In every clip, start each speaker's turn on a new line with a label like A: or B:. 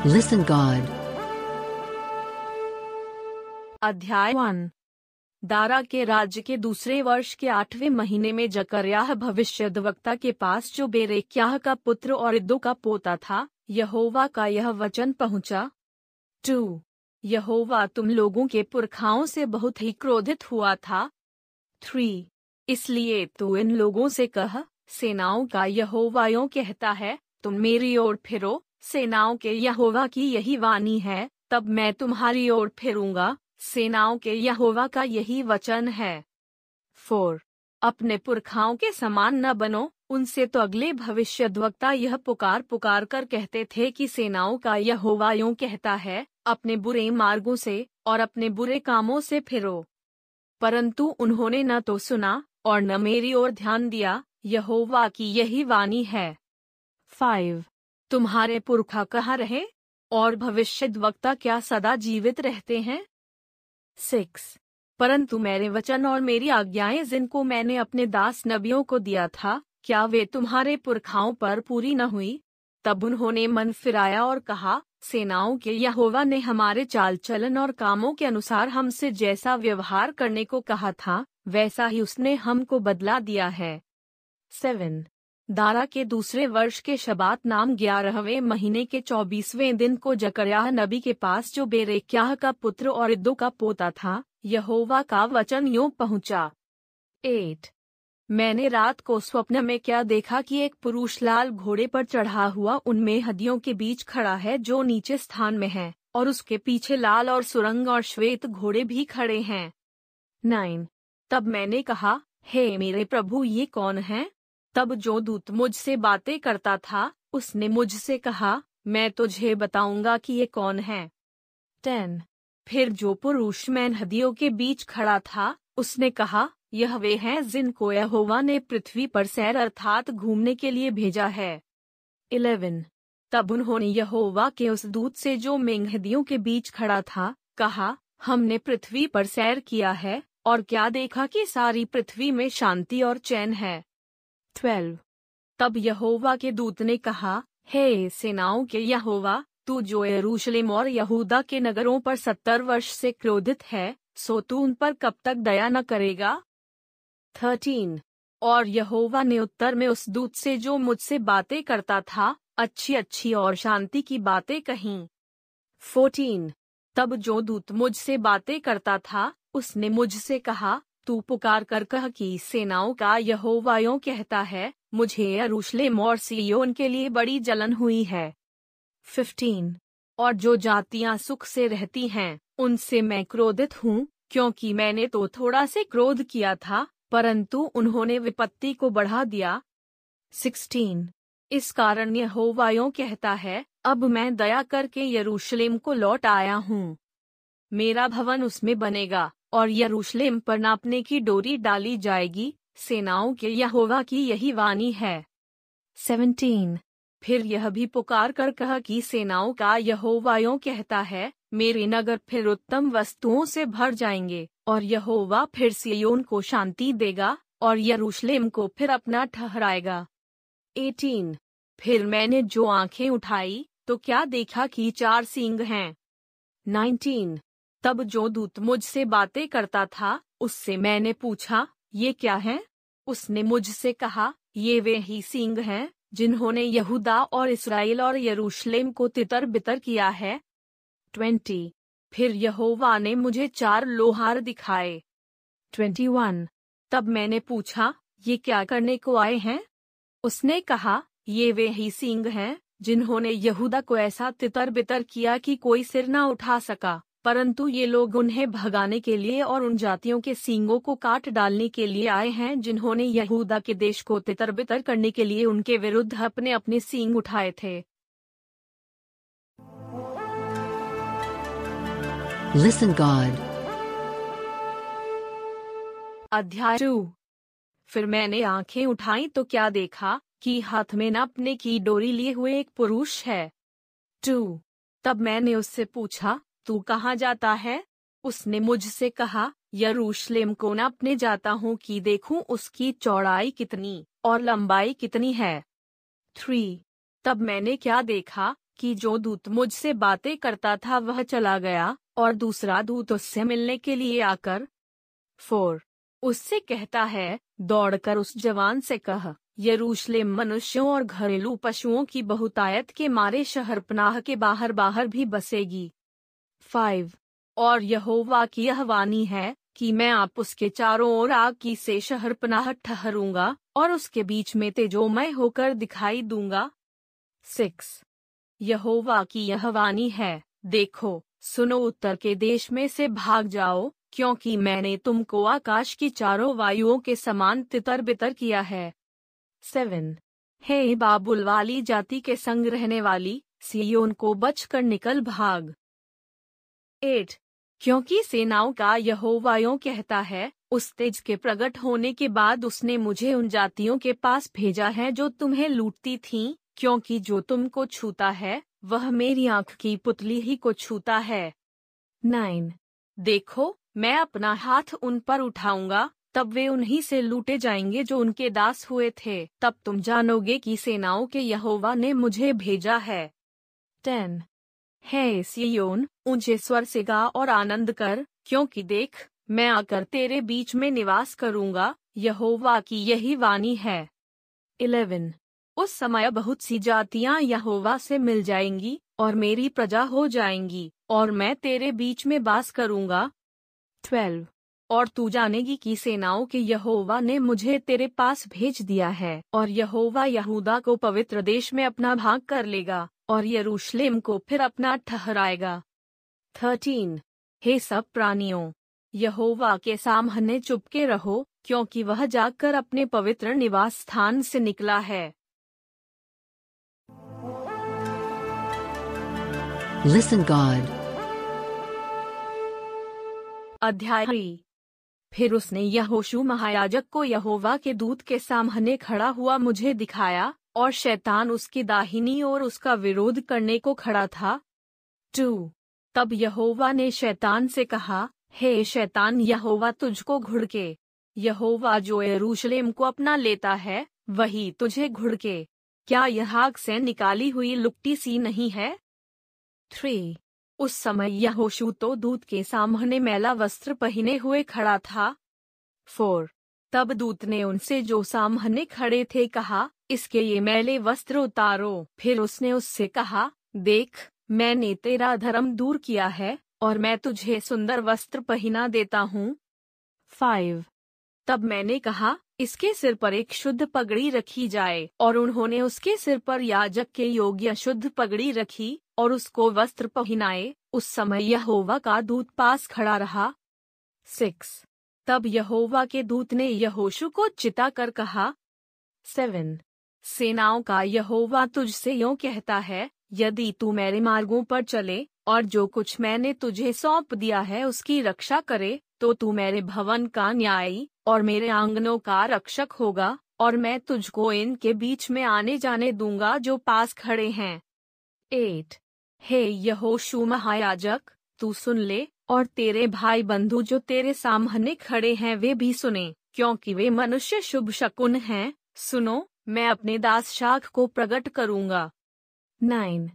A: Listen, God.
B: अध्याय one. दारा के राज्य के दूसरे वर्ष के आठवें महीने में जकर्याह भविष्यद्वक्ता के पास जो बेरेक्याह का पुत्र और इद्दो का पोता था, यहोवा का यह वचन पहुँचा। टू। यहोवा तुम लोगों के पुरखाओं से बहुत ही क्रोधित हुआ था। थ्री। इसलिए तू इन लोगों से कह, सेनाओं का यहोवा यों कहता है, तुम मेरी ओर फिरो। सेनाओं के यहोवा की यही वाणी है, तब मैं तुम्हारी ओर फिरूँगा। सेनाओं के यहोवा का यही वचन है। फोर। अपने पुरखाओं के समान न बनो। उनसे तो अगले भविष्यद्वक्ता यह पुकार पुकार कर कहते थे कि सेनाओं का यहोवा यूँ कहता है, अपने बुरे मार्गों से और अपने बुरे कामों से फिरो। परंतु उन्होंने न तो सुना और न मेरी ओर ध्यान दिया। यहोवा की यही वाणी है। फाइव। तुम्हारे पुरखा कहाँ रहे? और भविष्य वक्ता क्या सदा जीवित रहते हैं? सिक्स। परंतु मेरे वचन और मेरी आज्ञाएँ जिनको मैंने अपने दास नबियों को दिया था, क्या वे तुम्हारे पुरखाओं पर पूरी न हुई? तब उन्होंने मन फिराया और कहा, सेनाओं के यहोवा ने हमारे चाल चलन और कामों के अनुसार हमसे जैसा व्यवहार करने को कहा था, वैसा ही उसने हमको बदला दिया है। सेवन। दारा के दूसरे वर्ष के शबात नाम ग्यारहवें महीने के चौबीसवें दिन को जकरयाह नबी के पास जो बेरेक्याह का पुत्र और इद्दो का पोता था, यहोवा का वचन यूँ पहुँचा। एट, मैंने रात को स्वप्न में क्या देखा कि एक पुरुष लाल घोड़े पर चढ़ा हुआ उनमें हदियों के बीच खड़ा है जो नीचे स्थान में है, और उसके पीछे लाल और सुरंग और श्वेत घोड़े भी खड़े हैं। नाइन, तब मैंने कहा, हे मेरे प्रभु ये कौन है? तब जो दूत मुझसे बातें करता था, उसने मुझसे कहा, मैं तुझे बताऊँगा कि ये कौन है। टेन। फिर जो पुरुष मैं नदियों के बीच खड़ा था, उसने कहा, यह वे हैं जिनको यहोवा ने पृथ्वी पर सैर अर्थात घूमने के लिए भेजा है। इलेवन। तब उन्होंने यहोवा के उस दूत से जो मेंहदियों के बीच खड़ा था, कहा, हमने पृथ्वी पर सैर किया है, और क्या देखा कि सारी पृथ्वी में शांति और चैन है। ट्वेल्व तब यहोवा के दूत ने कहा, हे सेनाओं के यहोवा, तू जो यरूशलेम और यहूदा के नगरों पर सत्तर वर्ष से क्रोधित है, सो तू उन पर कब तक दया न करेगा? थर्टीन और यहोवा ने उत्तर में उस दूत से जो मुझसे बातें करता था अच्छी अच्छी और शांति की बातें कहीं। फोर्टीन तब जो दूत मुझसे बातें करता था, उसने मुझसे कहा तू पुकार कर कह कि सेनाओं का यहोवा यों कहता है, मुझे यरूशलेम और सियोन के लिए बड़ी जलन हुई है। फिफ्टीन, और जो जातियाँ सुख से रहती हैं, उनसे मैं क्रोधित हूँ, क्योंकि मैंने तो थोड़ा से क्रोध किया था, परंतु उन्होंने विपत्ति को बढ़ा दिया। सिक्सटीन, इस कारण यहोवा यों कहता है, अब मैं दया करके यरूशलेम को लौट आया हूँ। मेरा भवन उसमें बनेगा। और यरूशलेम पर नापने की डोरी डाली जाएगी, सेनाओं के यहोवा की यही वाणी है। सेवनटीन फिर यह भी पुकार कर कहा कि सेनाओं का यहोवा कहता है, मेरे नगर फिर उत्तम वस्तुओं से भर जाएँगे, और यहोवा फिर सियोन को शांति देगा, और यरूशलेम को फिर अपना ठहराएगा। एटीन फिर मैंने जो आँखें उठाई तो क्या देखा कि चार सींग हैं? नाइनटीन तब जो दूत मुझसे बातें करता था, उससे मैंने पूछा, ये क्या है? उसने मुझसे कहा, ये वे ही सींग हैं, जिन्होंने यहूदा और इसराइल और यरूशलेम को तितर बितर किया है। ट्वेंटी। फिर यहोवा ने मुझे चार लोहार दिखाए। Twenty one. तब मैंने पूछा, ये क्या करने को आए हैं? उसने कहा, ये वे ही सींग हैं, जिन्होंने यहूदा को ऐसा तितर बितर किया कि कोई सिर ना उठा सका। परंतु ये लोग उन्हें भगाने के लिए और उन जातियों के सींगों को काट डालने के लिए आए हैं जिन्होंने यहूदा के देश को तितर बितर करने के लिए उनके विरुद्ध अपने अपने सींग उठाए थे।
A: Listen God.
B: अध्याय टू फिर मैंने आँखें उठाई तो क्या देखा कि हाथ में नापने की डोरी लिए हुए एक पुरुष है। टू तब मैंने उससे पूछा तू कहाँ जाता है? उसने मुझसे कहा, यरूशलेम को नापने जाता हूँ कि देखूँ उसकी चौड़ाई कितनी और लंबाई कितनी है। थ्री, तब मैंने क्या देखा कि जो दूत मुझसे बातें करता था वह चला गया और दूसरा दूत उससे मिलने के लिए आकर, फोर, उससे कहता है, दौड़कर उस जवान से कह, यरूशलेम मनुष्यों और घरेलू पशुओं की बहुतायत के मारे शहरपनाह के बाहर बाहर भी बसेगी। फाइव और यहोवा की यह वाणी है कि मैं आप उसके चारों ओर आग की से शहरपनाह ठहरूँगा और उसके बीच में तेजोमय होकर दिखाई दूँगा। सिक्स यहोवा की यह वाणी है, देखो, सुनो, उत्तर के देश में से भाग जाओ, क्योंकि मैंने तुमको आकाश की चारों वायुओं के समान तितर बितर किया है। सेवन हे बाबुल वाली जाति के संग रहने वाली सियोन को बचकर निकल भाग। एट क्योंकि सेनाओं का यहोवायों कहता है उस तेज के प्रकट होने के बाद उसने मुझे उन जातियों के पास भेजा है जो तुम्हें लूटती थीं, क्योंकि जो तुमको छूता है वह मेरी आँख की पुतली ही को छूता है। नाइन देखो मैं अपना हाथ उन पर उठाऊँगा तब वे उन्हीं से लूटे जाएँगे जो उनके दास हुए थे तब तुम जानोगे कि सेनाओं के यहोवा ने मुझे भेजा है। टेन है सियोन, ऊँचे स्वर से गा और आनंद कर, क्योंकि देख, मैं आकर तेरे बीच में निवास करूँगा, यहोवा की यही वाणी है। इलेवन। उस समय बहुत सी जातियाँ यहोवा से मिल जाएँगी, और मेरी प्रजा हो जाएँगी, और मैं तेरे बीच में बास करूँगा। ट्वेल्व। और तू जानेगी कि सेनाओं के यहोवा ने मुझे तेरे पास भेज दिया है, और यहोवा यहूदा को पवित्र देश में अपना भाग कर लेगा। और यरूशलेम को फिर अपना ठहराएगा। थर्टीन हे सब प्राणियों यहोवा के सामने चुपके रहो क्योंकि वह जाकर अपने पवित्र निवास स्थान से निकला है।
A: Listen God.
B: अध्याय फिर उसने यहोशू महायाजक को यहोवा के दूत के सामने खड़ा हुआ मुझे दिखाया। और शैतान उसकी दाहिनी और उसका विरोध करने को खड़ा था। टू। तब यहोवा ने शैतान से कहा, हे hey शैतान, यहोवा तुझको घुड़के। यहोवा जो यरूशलेम को अपना लेता है, वही तुझे घुड़के। क्या यह आग से निकाली हुई लुकटी सी नहीं है? थ्री। उस समय यहोशू तो दूत के सामने मैला वस्त्र पहने हुए खड़ा था। फोर। तब दूत ने उनसे जो सामने खड़े थे कहा, इसके ये मैले वस्त्र उतारो। फिर उसने उससे कहा, देख, मैंने तेरा धर्म दूर किया है, और मैं तुझे सुंदर वस्त्र पहना देता हूँ। फाइव। तब मैंने कहा, इसके सिर पर एक शुद्ध पगड़ी रखी जाए। और उन्होंने उसके सिर पर याजक के योग्य शुद्ध पगड़ी रखी, और उसको वस्त्र पहनाए। उस समय यहोवा का दूत पास खड़ा रहा। सिक्स। तब यहोवा के दूत ने यहोशु को चिता कर कहा, सेवन, सेनाओं का यहोवा तुझसे यूँ कहता है, यदि तू मेरे मार्गों पर चले, और जो कुछ मैंने तुझे सौंप दिया है उसकी रक्षा करे तो तू मेरे भवन का न्यायी, और मेरे आंगनों का रक्षक होगा, और मैं तुझको इनके बीच में आने जाने दूँगा जो पास खड़े हैं। एट, हे यहोशु महायाजक, तू सुन ले और तेरे भाई बंधु जो तेरे सामने खड़े हैं, वे भी सुने, क्योंकि वे मनुष्य शुभ शकुन हैं। सुनो, मैं अपने दास शाख को प्रकट करूँगा। नाइन।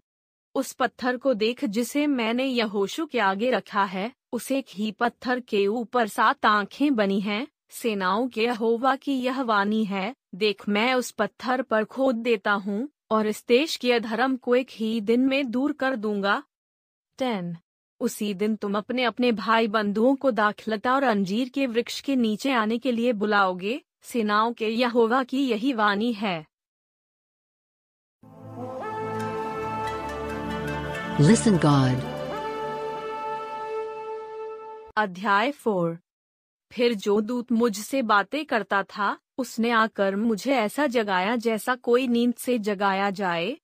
B: उस पत्थर को देख जिसे मैंने यहोशु के आगे रखा है, उस एक ही पत्थर के ऊपर सात आँखें बनी हैं। सेनाओं के यहोवा की यह वाणी है, देख मैं उस पत्थर पर खोद देता हूँ, और इस देश के अधर्म को एक ही दिन में दूर कर दूँगा। टेन। उसी दिन तुम अपने अपने भाई बंधुओं को दाखलता और अंजीर के वृक्ष के नीचे आने के लिए बुलाओगे सेनाओं के यहोवा की यही वाणी है।
A: Listen God.
B: अध्याय फोर फिर जो दूत मुझसे बातें करता था उसने आकर मुझे ऐसा जगाया जैसा कोई नींद से जगाया जाए।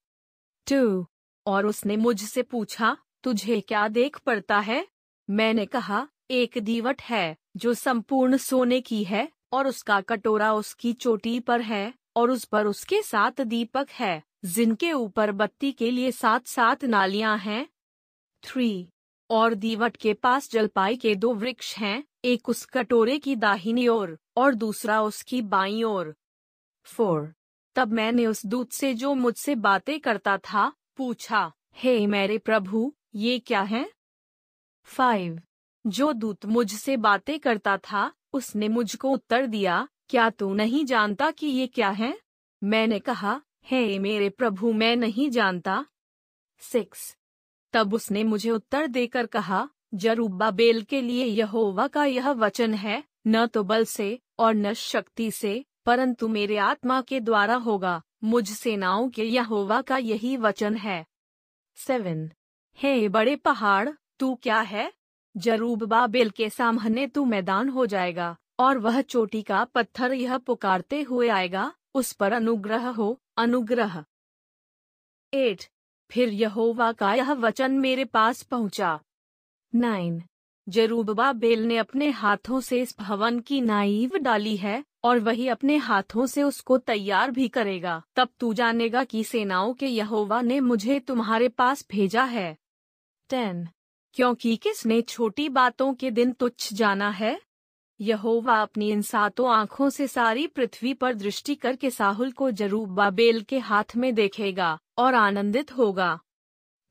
B: टू और उसने मुझसे पूछा तुझे क्या देख पड़ता है? मैंने कहा एक दीवट है जो संपूर्ण सोने की है और उसका कटोरा उसकी चोटी पर है और उस पर उसके सात दीपक है जिनके ऊपर बत्ती के लिए सात सात नालियाँ हैं। थ्री और दीवट के पास जलपाई के दो वृक्ष हैं एक उस कटोरे की दाहिनी ओर और, दूसरा उसकी बाईं ओर। फोर तब मैंने उस दूत से जो मुझसे बातें करता था पूछा हे hey, मेरे प्रभु ये क्या है? फाइव जो दूत मुझसे बातें करता था, उसने मुझको उत्तर दिया, क्या तू नहीं जानता कि ये क्या है? मैंने कहा, हे मेरे प्रभु, मैं नहीं जानता। सिक्स तब उसने मुझे उत्तर देकर कहा जरूबा बेल के लिए यहोवा का यह वचन है, न तो बल से, और न शक्ति से, परंतु मेरे आत्मा के द्वारा होगा मुझ सेनाओं के यहोवा का यही वचन है। सेवन हे बड़े पहाड़, तू क्या है? जरूबा बेल के सामने तू मैदान हो जाएगा, और वह चोटी का पत्थर यह पुकारते हुए आएगा, उस पर अनुग्रह हो, अनुग्रह। एट, फिर यहोवा का यह वचन मेरे पास पहुँचा। नाइन जरूबा बेल ने अपने हाथों से इस भवन की नाइव डाली है और वही अपने हाथों से उसको तैयार भी करेगा। तब तू जानेगा कि सेनाओं के यहोवा ने मुझे तुम्हारे पास भेजा है। टेन, क्योंकि किसने छोटी बातों के दिन तुच्छ जाना है? यहोवा अपनी इन सातों आँखों से सारी पृथ्वी पर दृष्टि करके साहुल को ज़रूर बाबेल के हाथ में देखेगा और आनंदित होगा।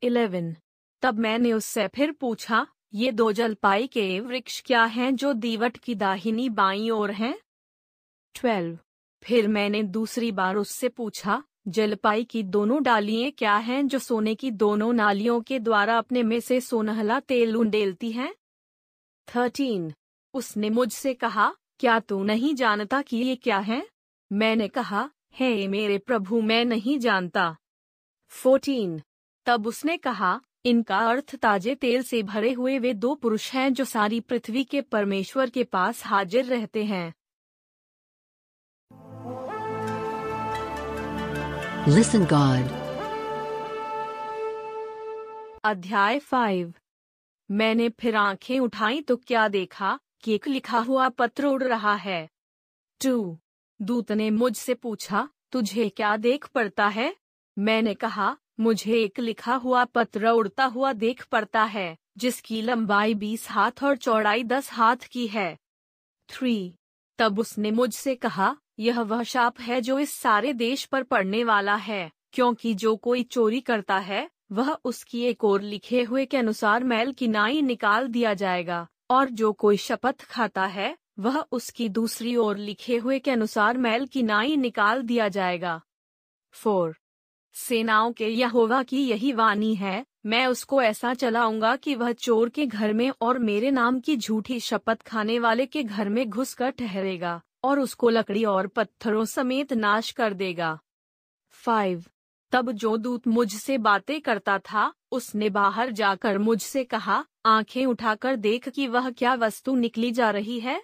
B: इलेवन, तब मैंने उससे फिर पूछा, ये दो जलपाई के वृक्ष क्या हैं जो दीवट की दाहिनी बाई ओर हैं? ट्वेल्व फिर मैंने दूसरी बार उससे पूछा, जलपाई की दोनों डालियाँ क्या हैं जो सोने की दोनों नालियों के द्वारा अपने में से सोनहला तेल उंडेलती हैं? थर्टीन उसने मुझसे कहा, क्या तू नहीं जानता कि ये क्या है? मैंने कहा, हे मेरे प्रभु, मैं नहीं जानता। फोर्टीन तब उसने कहा, इनका अर्थ ताजे तेल से भरे हुए वे दो पुरुष हैं जो सारी पृथ्वी के परमेश्वर के पास हाजिर रहते हैं।
A: Listen God.
B: अध्याय फाइव मैंने फिर आँखें उठाई तो क्या देखा कि एक लिखा हुआ पत्र उड़ रहा है। टू दूत ने मुझसे पूछा, तुझे क्या देख पड़ता है? मैंने कहा, मुझे एक लिखा हुआ पत्र उड़ता हुआ देख पड़ता है, जिसकी लंबाई बीस हाथ और चौड़ाई दस हाथ की है. थ्री तब उसने मुझसे कहा यह वह शाप है जो इस सारे देश पर पड़ने वाला है, क्योंकि जो कोई चोरी करता है, वह उसकी एक और लिखे हुए के अनुसार मैल की नाई निकाल दिया जाएगा, और जो कोई शपथ खाता है, वह उसकी दूसरी ओर लिखे हुए के अनुसार मैल की नाई निकाल दिया जाएगा। फोर, सेनाओं के यहोवा की यही वाणी है, मैं उसको ऐसा चलाऊँगा कि वह चोर के घर में और मेरे नाम की झूठी शपथ खाने वाले के घर में घुसकर ठहरेगा। और उसको लकड़ी और पत्थरों समेत नाश कर देगा। फाइव। तब जो दूत मुझसे बातें करता था, उसने बाहर जाकर मुझसे कहा, आँखें उठाकर देख कि वह क्या वस्तु निकली जा रही है।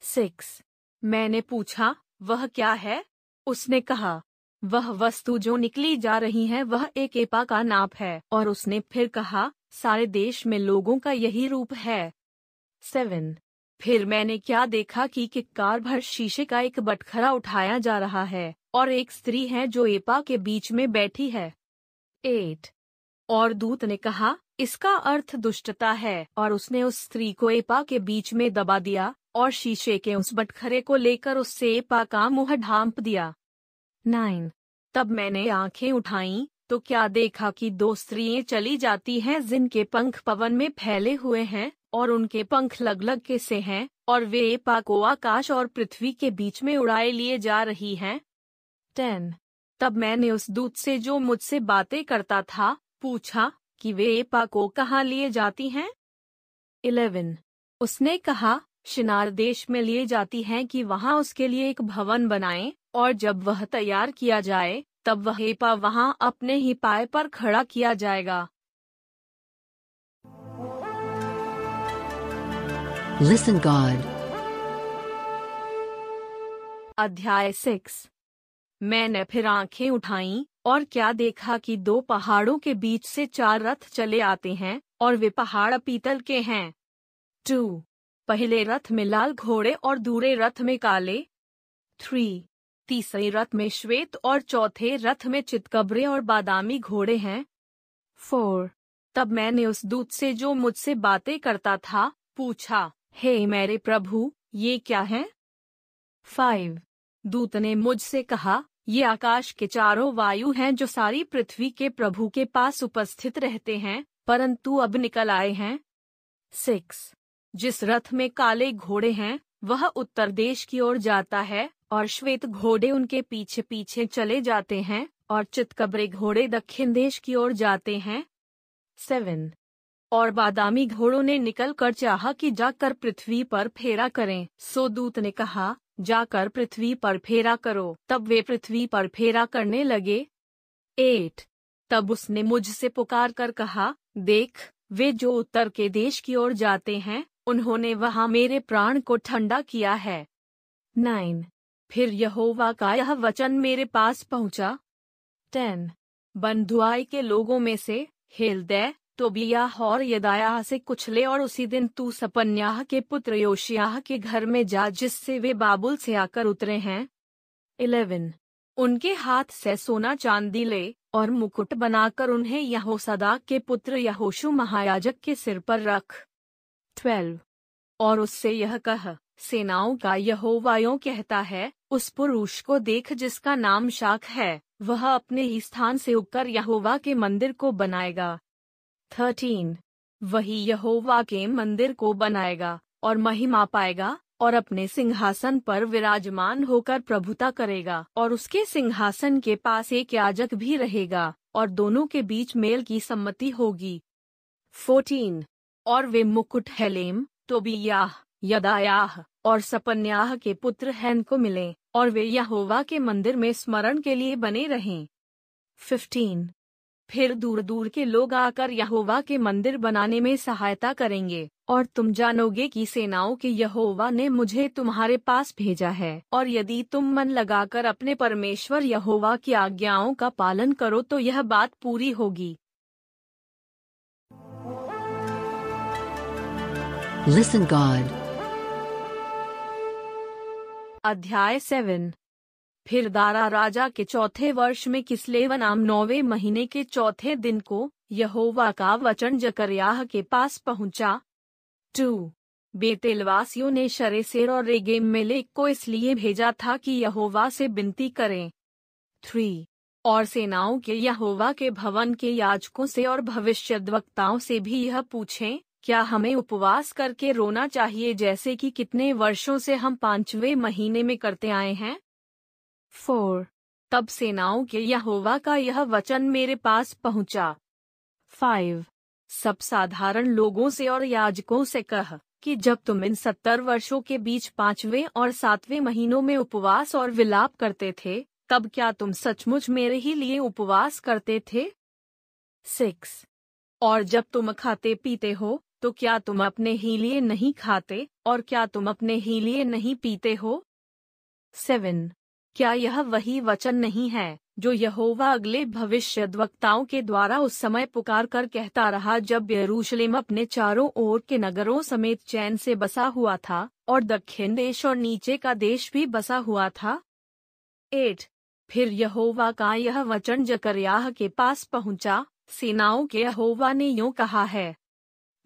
B: सिक्स। मैंने पूछा, वह क्या है? उसने कहा, वह वस्तु जो निकली जा रही है, वह एक एपा का नाप है। और उसने फिर कहा, सारे देश में लोगों का यही रूप है। सेवन। फिर मैंने क्या देखा कि किक्कार भर शीशे का एक बटखरा उठाया जा रहा है, और एक स्त्री है जो एपा के बीच में बैठी है। एट। और दूत ने कहा, इसका अर्थ दुष्टता है, और उसने उस स्त्री को एपा के बीच में दबा दिया, और शीशे के उस बटखरे को लेकर उससे एपा का मुँह ढांप दिया। नाइन। तब मैंने आँखें उठाई तो क्या देखा कि दो स्त्रियाँ चली जाती हैं जिनके पंख पवन में फैले हुए हैं और उनके पंख लग लग के से हैं, और वे एपा को आकाश और पृथ्वी के बीच में उड़ाए लिए जा रही हैं। टेन। तब मैंने उस दूत से जो मुझसे बातें करता था, पूछा, कि वे एपा को कहाँ लिए जाती हैं? इलेवन। उसने कहा, शिनार देश में लिए जाती हैं कि वहाँ उसके लिए एक भवन बनाएँ, और जब वह तैयार किया जाए, तब वह एपा वहाँ अपने ही पाए पर खड़ा किया जाएगा।
A: Listen God.
B: अध्याय सिक्स। मैंने फिर आँखें उठाईं और क्या देखा कि दो पहाड़ों के बीच से चार रथ चले आते हैं और वे पहाड़ पीतल के हैं। टू। पहले रथ में लाल घोड़े और दूरे रथ में काले। थ्री। तीसरे रथ में श्वेत और चौथे रथ में चितकबरे और बादामी घोड़े हैं। फोर। तब मैंने उस दूत से जो मुझसे बातें करता था, पूछा हे मेरे प्रभु, ये क्या है? फाइव दूत ने मुझसे कहा, ये आकाश के चारों वायु हैं जो सारी पृथ्वी के प्रभु के पास उपस्थित रहते हैं, परंतु अब निकल आए हैं। सिक्स जिस रथ में काले घोड़े हैं, वह उत्तर देश की ओर जाता है, और श्वेत घोड़े उनके पीछे पीछे चले जाते हैं, और चितकबरे घोड़े दक्षिण देश की ओर जाते हैं। सेवन और बादामी घोड़ों ने निकल कर चाहा कि जाकर पृथ्वी पर फेरा करें। सो दूत ने कहा, जाकर पृथ्वी पर फेरा करो। तब वे पृथ्वी पर फेरा करने लगे। एट। तब उसने मुझसे पुकार कर कहा, देख, वे जो उत्तर के देश की ओर जाते हैं, उन्होंने वहाँ मेरे प्राण को ठंडा किया है। नाइन। फिर यहोवा का यह वचन मेरे पास पहुँचा। टेन। बंधुआई के लोगों में से हेलदय तोबियाह और यदायाह से कुचले और उसी दिन तू सपन्याह के पुत्र योशियाह के घर में जा जिससे वे बाबुल से आकर उतरे हैं। इलेवन। उनके हाथ से सोना चांदी ले और मुकुट बनाकर उन्हें यहोसदा के पुत्र यहोशु महायाजक के सिर पर रख। ट्वेल्व। और उससे यह कह, सेनाओं का यहोवायों कहता है, उस पुरुष को देख जिसका नाम शाख है, वह अपने ही स्थान से उगकर यहोवा के मंदिर को बनाएगा। थर्टीन। वही यहोवा के मंदिर को बनाएगा और महिमा पाएगा और अपने सिंहासन पर विराजमान होकर प्रभुता करेगा और उसके सिंहासन के पास एक याजक भी रहेगा और दोनों के बीच मेल की सम्मति होगी। फोर्टीन। और वे मुकुट हेलेम, तोबियाह, यदायाह और सपन्याह के पुत्र हैन को मिले और वे यहोवा के मंदिर में स्मरण के लिए बने रहें। फिफ्टीन। फिर दूर दूर के लोग आकर यहोवा के मंदिर बनाने में सहायता करेंगे और तुम जानोगे कि सेनाओं के यहोवा ने मुझे तुम्हारे पास भेजा है। और यदि तुम मन लगाकर अपने परमेश्वर यहोवा की आज्ञाओं का पालन करो तो यह बात पूरी होगी।
A: Listen God.
B: अध्याय सेवन। फिर दारा राजा के चौथे वर्ष में किसलेव नाम नौवे महीने के चौथे दिन को यहोवा का वचन जकरयाह के पास पहुँचा। टू। बेतेलवासियों ने शरेसेर और रेगेम मेलेक को इसलिए भेजा था कि यहोवा से विनती करें। थ्री। और सेनाओं के यहोवा के भवन के याजकों से और भविष्यद्वक्ताओं से भी यह पूछें, क्या हमें उपवास करके रोना चाहिए जैसे कि कितने वर्षों से हम पाँचवें महीने में करते आए हैं? फोर। तब सेनाओं के यहोवा का यह वचन मेरे पास पहुँचा। फाइव। सब साधारण लोगों से और याजकों से कह कि जब तुम इन सत्तर वर्षों के बीच पाँचवें और सातवें महीनों में उपवास और विलाप करते थे, तब क्या तुम सचमुच मेरे ही लिए उपवास करते थे? सिक्स। और जब तुम खाते पीते हो तो क्या तुम अपने ही लिए नहीं खाते और क्या तुम अपने ही लिए नहीं पीते हो? सेवन। क्या यह वही वचन नहीं है, जो यहोवा अगले भविष्यद्वक्ताओं के द्वारा उस समय पुकार कर कहता रहा जब यरूशलेम अपने चारों ओर के नगरों समेत चैन से बसा हुआ था, और दक्षिण देश और नीचे का देश भी बसा हुआ था? एट फिर यहोवा का यह वचन जकरयाह के पास पहुँचा, सेनाओं के यहोवा ने यूँ कहा है।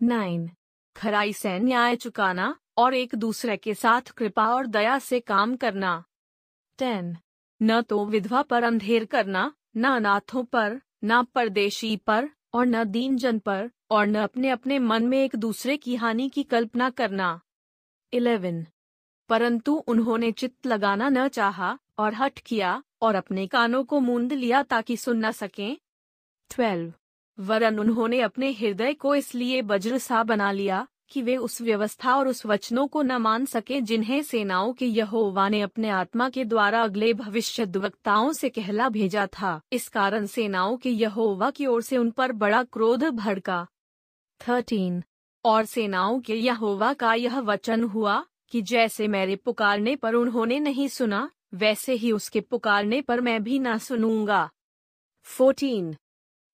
B: नाइन खराई से न्याय चुकाना, और एक दूसरे के साथ कृपा और दया से काम करना। टेन न तो विधवा पर अंधेर करना, न अनाथों पर, न परदेशी पर, और न दीन जन पर, और न अपने अपने मन में एक दूसरे की हानि की कल्पना करना। इलेवन। परंतु उन्होंने चित्त लगाना न चाहा, और हट किया, और अपने कानों को मूंद लिया ताकि सुन न सकें। ट्वेल्व। वरन उन्होंने अपने हृदय को इसलिए वज्र सा बना लिया कि वे उस व्यवस्था और उस वचनों को न मान सके जिन्हें सेनाओं के यहोवा ने अपने आत्मा के द्वारा अगले भविष्य वक्ताओं से कहला भेजा था। इस कारण सेनाओं के यहोवा की ओर से उन पर बड़ा क्रोध भड़का। थर्टीन। और सेनाओं के यहोवा का यह वचन हुआ कि जैसे मेरे पुकारने पर उन्होंने नहीं सुना, वैसे ही उसके पुकारने पर मैं भी ना सुनूँगा। फोर्टीन।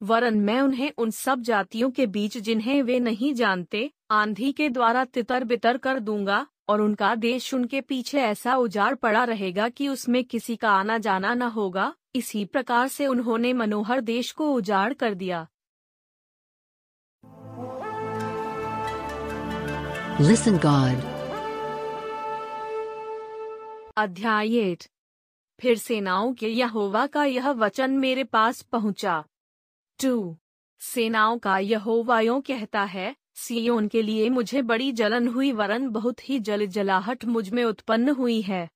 B: वरन मैं उन्हें उन सब जातियों के बीच जिन्हें वे नहीं जानते आंधी के द्वारा तितर बितर कर दूँगा और उनका देश उनके पीछे ऐसा उजाड़ पड़ा रहेगा कि उसमें किसी का आना जाना न होगा इसी प्रकार से उन्होंने मनोहर देश को उजाड़ कर दिया।
A: Listen God.
B: अध्याय एट फिर सेनाओं के यहोवा का यह वचन मेरे पास पहुँचा। टू। सेनाओं का यहोवा यों कहता है सियोन के लिए मुझे बड़ी जलन हुई वरन बहुत ही जल जलाहट मुझमें उत्पन्न हुई है।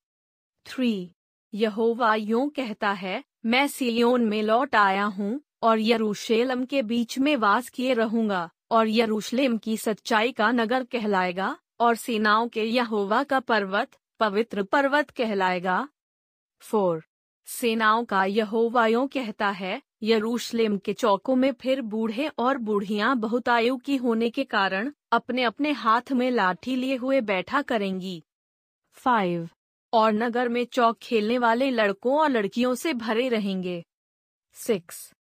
B: थ्री। यहोवा यों कहता है, मैं सियोन में लौट आया हूँ, और यरूशलेम के बीच में वास किए रहूँगा, और यरूशलेम की सच्चाई का नगर कहलाएगा, और सेनाओं के यहोवा का पर्वत, पवित्र पर्वत कहलाएगा। फोर। सेनाओं का यहोवा यों कहता है यरूशलेम के चौकों में फिर बूढ़े और बूढ़ियाँ बहुत आयु की होने के कारण अपने अपने हाथ में लाठी लिए हुए बैठा करेंगी। फाइव। और नगर में चौक खेलने वाले लड़कों और लड़कियों से भरे रहेंगे। सिक्स।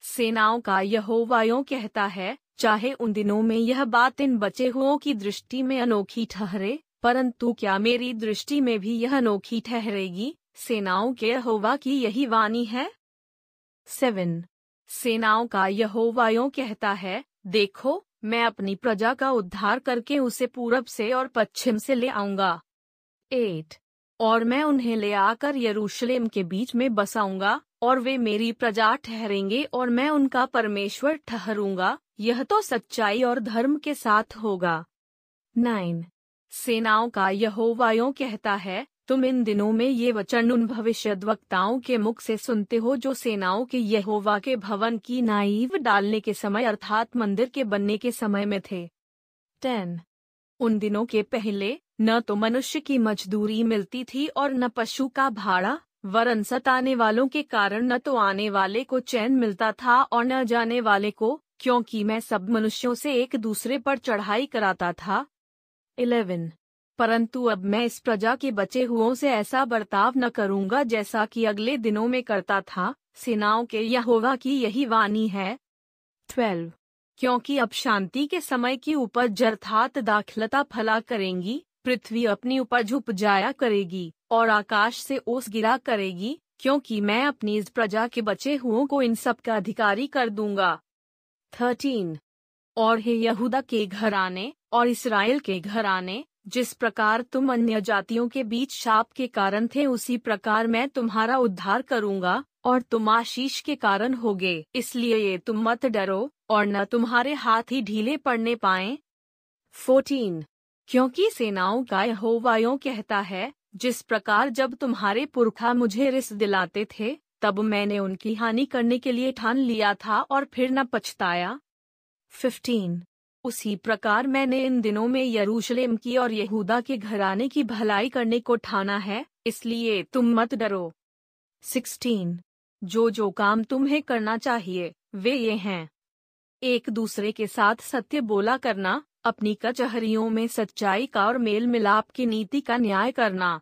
B: सेनाओं का यहोवा यों कहता है, चाहे उन दिनों में यह बात इन बचे हुओं की दृष्टि में अनोखी ठहरे, परंतु क्या मेरी दृष्टि में भी यह अनोखी ठहरेगी? सेनाओं के यहोवा की यही वाणी है? सेवन। सेनाओं का यहोवा यों कहता है, देखो, मैं अपनी प्रजा का उद्धार करके उसे पूरब से और पश्चिम से ले आऊँगा। एट। और मैं उन्हें ले आकर यरूशलेम के बीच में बसाऊँगा, और वे मेरी प्रजा ठहरेंगे और मैं उनका परमेश्वर ठहरूँगा। यह तो सच्चाई और धर्म के साथ होगा। नाइन। सेनाओं का यहोवा यों कहता है तुम इन दिनों में ये वचन उन भविष्य भविष्यद्वक्ताओं के मुख से सुनते हो जो सेनाओं के यहोवा के भवन की नाइव डालने के समय अर्थात मंदिर के बनने के समय में थे। टेन। उन दिनों के पहले, न तो मनुष्य की मजदूरी मिलती थी और न पशु का भाड़ा, वरन सताने वालों के कारण न तो आने वाले को चैन मिलता था और न जाने वाले को, क्योंकि मैं सब मनुष्यों से एक दूसरे पर चढ़ाई कराता था। इलेवन। परंतु अब मैं इस प्रजा के बचे हुओं से ऐसा बर्ताव न करूँगा जैसा कि अगले दिनों में करता था, सेनाओं के यहोवा की यही वाणी है। ट्वेल्व। क्योंकि अब शांति के समय की उपज अर्थात दाखलता फला करेंगी, पृथ्वी अपनी उपज उपजाया करेगी, और आकाश से ओस गिरा करेगी, क्योंकि मैं अपनी इस प्रजा के बचे हुओं को इन सब का अधिकारी कर दूँगा। थर्टीन। और हे यहूदा के घराने और इसराइल के घराने जिस प्रकार तुम अन्य जातियों के बीच शाप के कारण थे, उसी प्रकार मैं तुम्हारा उद्धार करूँगा, और तुम आशीष के कारण होगे। इसलिए ये तुम मत डरो, और न तुम्हारे हाथ ही ढीले पड़ने पाए। फोर्टीन क्योंकि सेनाओं का यहोवा कहता है, जिस प्रकार जब तुम्हारे पुरखा मुझे रिस दिलाते थे, तब मैंने उनकी हानि करने के लिए ठान लिया था और फिर न पछताया। फिफ्टीन उसी प्रकार मैंने इन दिनों में यरूशलेम की और यहूदा के घराने की भलाई करने को ठाना है, इसलिए तुम मत डरो। सिक्सटीन, जो जो काम तुम्हें करना चाहिए, वे ये हैं। एक दूसरे के साथ सत्य बोला करना, अपनी कचहरियों में सच्चाई का और मेल मिलाप की नीति का न्याय करना।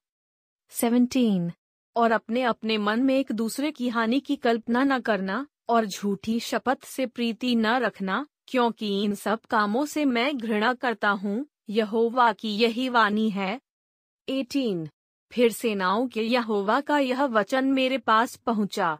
B: सेवनटीन, और अपने अपने मन में एक दूसरे की हानि की कल्पना न करना, और झूठी शपथ से प्रीति न रखना क्योंकि इन सब कामों से मैं घृणा करता हूँ, यहोवा की यही वाणी है 18. फिर सेनाओं के यहोवा का यह वचन मेरे पास पहुँचा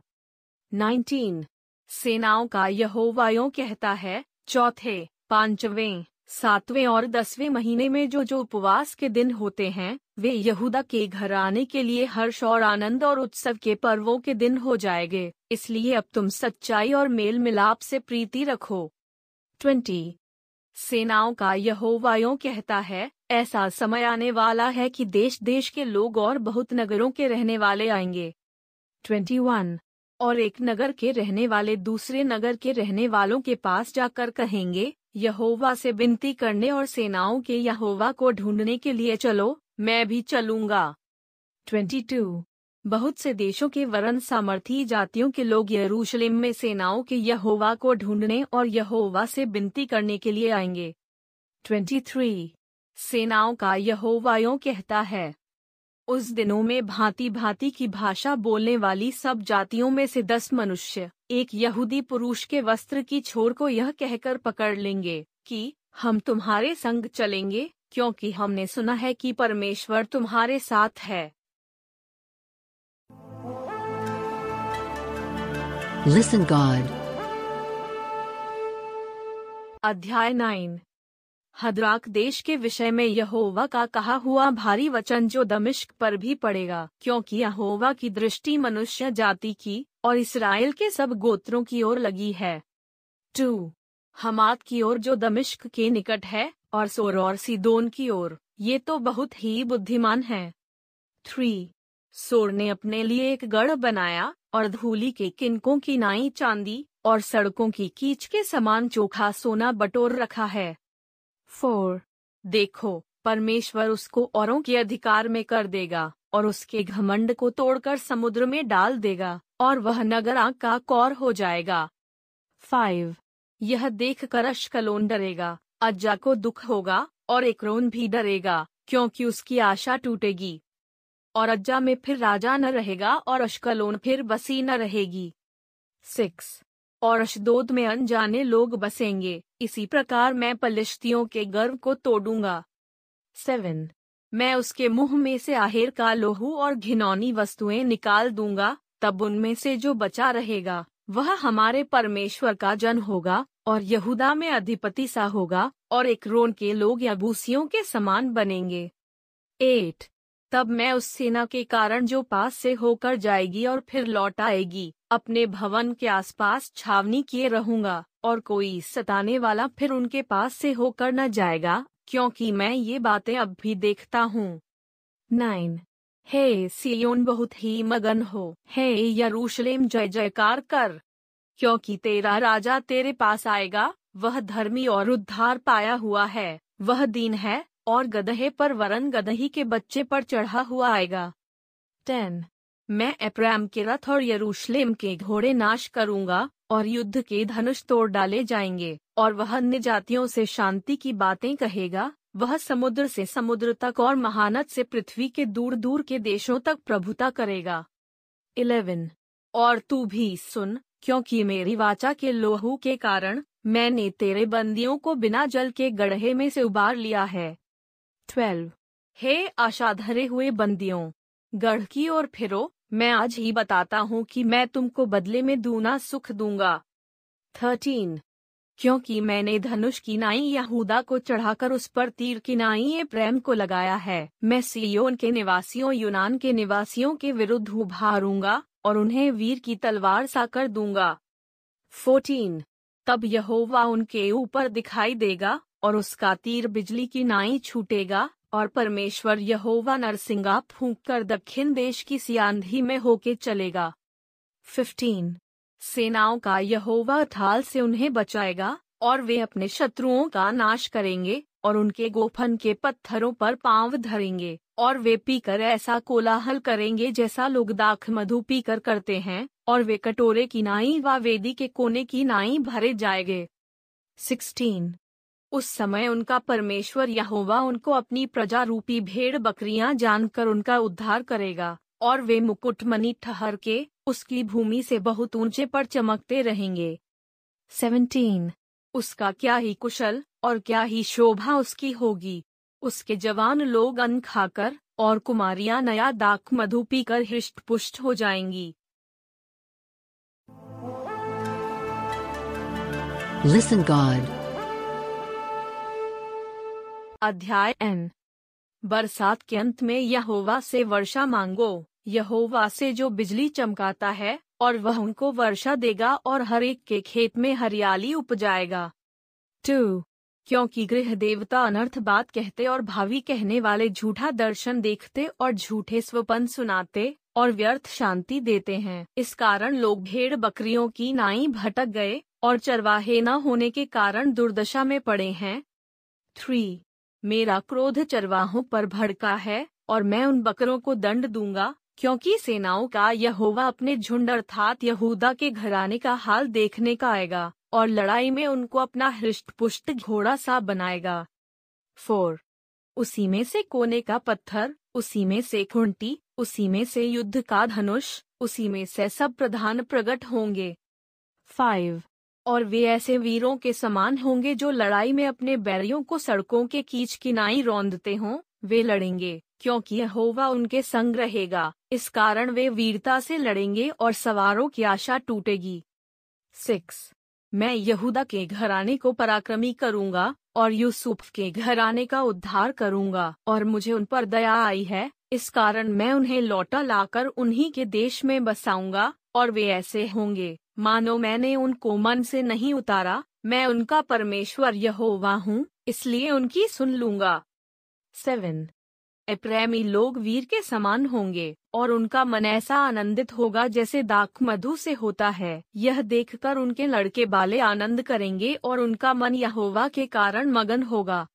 B: 19. सेनाओं का यहोवा यो कहता है, चौथे, पाँचवें, सातवें और दसवें महीने में जो जो उपवास के दिन होते हैं, वे यहूदा के घर आने के लिए हर्ष और आनंद और उत्सव के पर्वों के दिन हो जाएँगे, इसलिए अब तुम सच्चाई और मेल मिलाप से प्रीति रखो ट्वेंटी। सेनाओं का यहोवा कहता है, ऐसा समय आने वाला है कि देश देश के लोग और बहुत नगरों के रहने वाले आएँगे। Twenty one. और एक नगर के रहने वाले दूसरे नगर के रहने वालों के पास जाकर कहेंगे, यहोवा से विनती करने और सेनाओं के यहोवा को ढूँढने के लिए चलो, मैं भी चलूँगा। Twenty two. बहुत से देशों के वरण सामर्थी जातियों के लोग यरूशलेम में सेनाओं के यहोवा को ढूँढने और यहोवा से विनती करने के लिए आएँगे 23. सेनाओं का यहोवा यों कहता है, उस दिनों में भांति भांति की भाषा बोलने वाली सब जातियों में से दस मनुष्य, एक यहूदी पुरुष के वस्त्र की छोर को यह कहकर पकड़ लेंगे कि, हम तुम्हारे संग चलेंगे, क्योंकि हमने सुना है कि परमेश्वर तुम्हारे साथ है
A: Listen, God.
B: अध्याय नाइन हदराक देश के विषय में यहोवा का कहा हुआ भारी वचन जो दमिश्क पर भी पड़ेगा, क्योंकि यहोवा की दृष्टि मनुष्य जाति की और इसराइल के सब गोत्रों की ओर लगी है। टू। हमात की ओर जो दमिश्क के निकट है और सोर और सिदोन की ओर, ये तो बहुत ही बुद्धिमान है। थ्री। सोर ने अपने लिए एक गढ़ बनाया और धूली के किनकों की नाई चांदी और सड़कों की कीच के समान चोखा सोना बटोर रखा है। फोर, देखो, परमेश्वर उसको औरों के अधिकार में कर देगा और उसके घमंड को तोड़कर समुद्र में डाल देगा और वह नगर का कौर हो जाएगा। फाइव, यह देख कर अश्कलोन डरेगा, अज्जा को दुख होगा और एकरोन भी डरेगा, क्योंकि उसकी आशा टूटेगी। और अज्जा में फिर राजा न रहेगा और अश्कलोन फिर बसी न रहेगी। सिक्स। और अशदोद में अनजाने लोग बसेंगे। इसी प्रकार मैं पलिश्तियों के गर्व को तोड़ूँगा। सेवन। मैं उसके मुँह में से आहिर का लोहू और घिनौनी वस्तुएँ निकाल दूँगा, तब उनमें से जो बचा रहेगा, वह हमारे परमेश्वर का जन होगा, और यहूदा में अधिपति सा होगा, और एक रोन के लोग यबूसियों के समान बनेंगे। एट। तब मैं उस सेना के कारण जो पास से होकर जाएगी और फिर लौट आएगी, अपने भवन के आसपास छावनी किए रहूँगा, और कोई सताने वाला फिर उनके पास से होकर न जाएगा, क्योंकि मैं ये बातें अब भी देखता हूँ। नाइन। हे सियोन बहुत ही मगन हो, हे यरूशलेम जय जयकार कर। क्योंकि तेरा राजा तेरे पास आएगा, वह धर्मी और उद्धार पाया हुआ है, वह दीन है और गदहे पर वरन गदही के बच्चे पर चढ़ा हुआ आएगा। टेन। मैं एप्राम के रथ और यरूशलेम के घोड़े नाश करूँगा और युद्ध के धनुष तोड़ डाले जाएँगे और वह अन्य जातियों से शांति की बातें कहेगा, वह समुद्र से समुद्र तक और महानत से पृथ्वी के दूर दूर के देशों तक प्रभुता करेगा। इलेवन। और तू भी सुन, क्योंकि मेरी वाचा के लोहू के कारण मैंने तेरे बंदियों को बिना जल के गढ़े में से उबार लिया है। ट्वेल्व हे आशा धरे हुए बंदियों, गढ़ की ओर फिरो, मैं आज ही बताता हूँ कि मैं तुमको बदले में दूना सुख दूँगा। थर्टीन क्योंकि मैंने धनुष की नाई यहूदा को चढ़ाकर उस पर तीर की नाई प्रेम को लगाया है, मैं सियोन के निवासियों, यूनान के निवासियों के विरुद्ध उभारूँगा और उन्हें वीर की तलवार सा कर दूँगा। फोर्टीन तब यहोवा उनके ऊपर दिखाई देगा और उसका तीर बिजली की नाई छूटेगा, और परमेश्वर यहोवा नरसिंगा फूंक कर दक्षिण देश की सियांधी में होके चलेगा। फिफ्टीन सेनाओं का यहोवा थाल से उन्हें बचाएगा, और वे अपने शत्रुओं का नाश करेंगे, और उनके गोफन के पत्थरों पर पाँव धरेंगे, और वे पीकर ऐसा कोलाहल करेंगे जैसा लोग दाख मधु पीकर करते हैं, और वे कटोरे की नाई व वेदी के कोने की नाई भरे जाएँगे। सिक्सटीन। उस समय उनका परमेश्वर यहोवा उनको अपनी प्रजा रूपी भेड़ बकरियाँ जानकर उनका उद्धार करेगा, और वे मुकुटमणि ठहर के उसकी भूमि से बहुत ऊँचे पर चमकते रहेंगे सेवनटीन, उसका क्या ही कुशल और क्या ही शोभा उसकी होगी उसके जवान लोग अन्न खाकर और कुमारियाँ नया दाक मधु पीकर हृष्ट पुष्ट हो जाएँगी
A: Listen, God.
B: अध्याय एन। बरसात के अंत में यहोवा से वर्षा मांगो। यहोवा से जो बिजली चमकाता है, और वह उनको वर्षा देगा और हर एक के खेत में हरियाली उपजाएगा। टू। क्योंकि गृह देवता अनर्थ बात कहते और भावी कहने वाले झूठा दर्शन देखते और झूठे स्वपन सुनाते, और व्यर्थ शांति देते हैं। इस कारण लोग भेड़ बकरियों की नाई भटक गए, और चरवाहे न होने के कारण दुर्दशा में पड़े हैं। थ्री। मेरा क्रोध चरवाहों पर भड़का है और मैं उन बकरों को दंड दूँगा, क्योंकि सेनाओं का यहोवा अपने झुंड अर्थात यहूदा के घराने का हाल देखने का आएगा और लड़ाई में उनको अपना हृष्ट पुष्ट घोड़ा सा बनाएगा। फोर। उसी में से कोने का पत्थर, उसी में से खुंटी, उसी में से युद्ध का धनुष, उसी में से सब प्रधान प्रकट होंगे। फाइव। और वे ऐसे वीरों के समान होंगे जो लड़ाई में अपने बैरियों को सड़कों के कीच किनाई रौंदते हों, वे लड़ेंगे, क्योंकि यहोवा उनके संग रहेगा, इस कारण वे वीरता से लड़ेंगे और सवारों की आशा टूटेगी। सिक्स, मैं यहूदा के घराने को पराक्रमी करूँगा, और यूसुफ के घराने का उद्धार करूँगा, और मुझे उन पर दया आई है, इस कारण मैं उन्हें लौटा लाकर उन्हीं के देश में बसाऊँगा, और वे ऐसे होंगे। मानो मैंने उनको मन से नहीं उतारा, मैं उनका परमेश्वर यहोवा हूँ, इसलिए उनकी सुन लूँगा। सेवन। प्रेमी लोग वीर के समान होंगे, और उनका मन ऐसा आनंदित होगा जैसे दाक मधु से होता है। यह देखकर उनके लड़के बाले आनंद करेंगे और उनका मन यहोवा के कारण मगन होगा।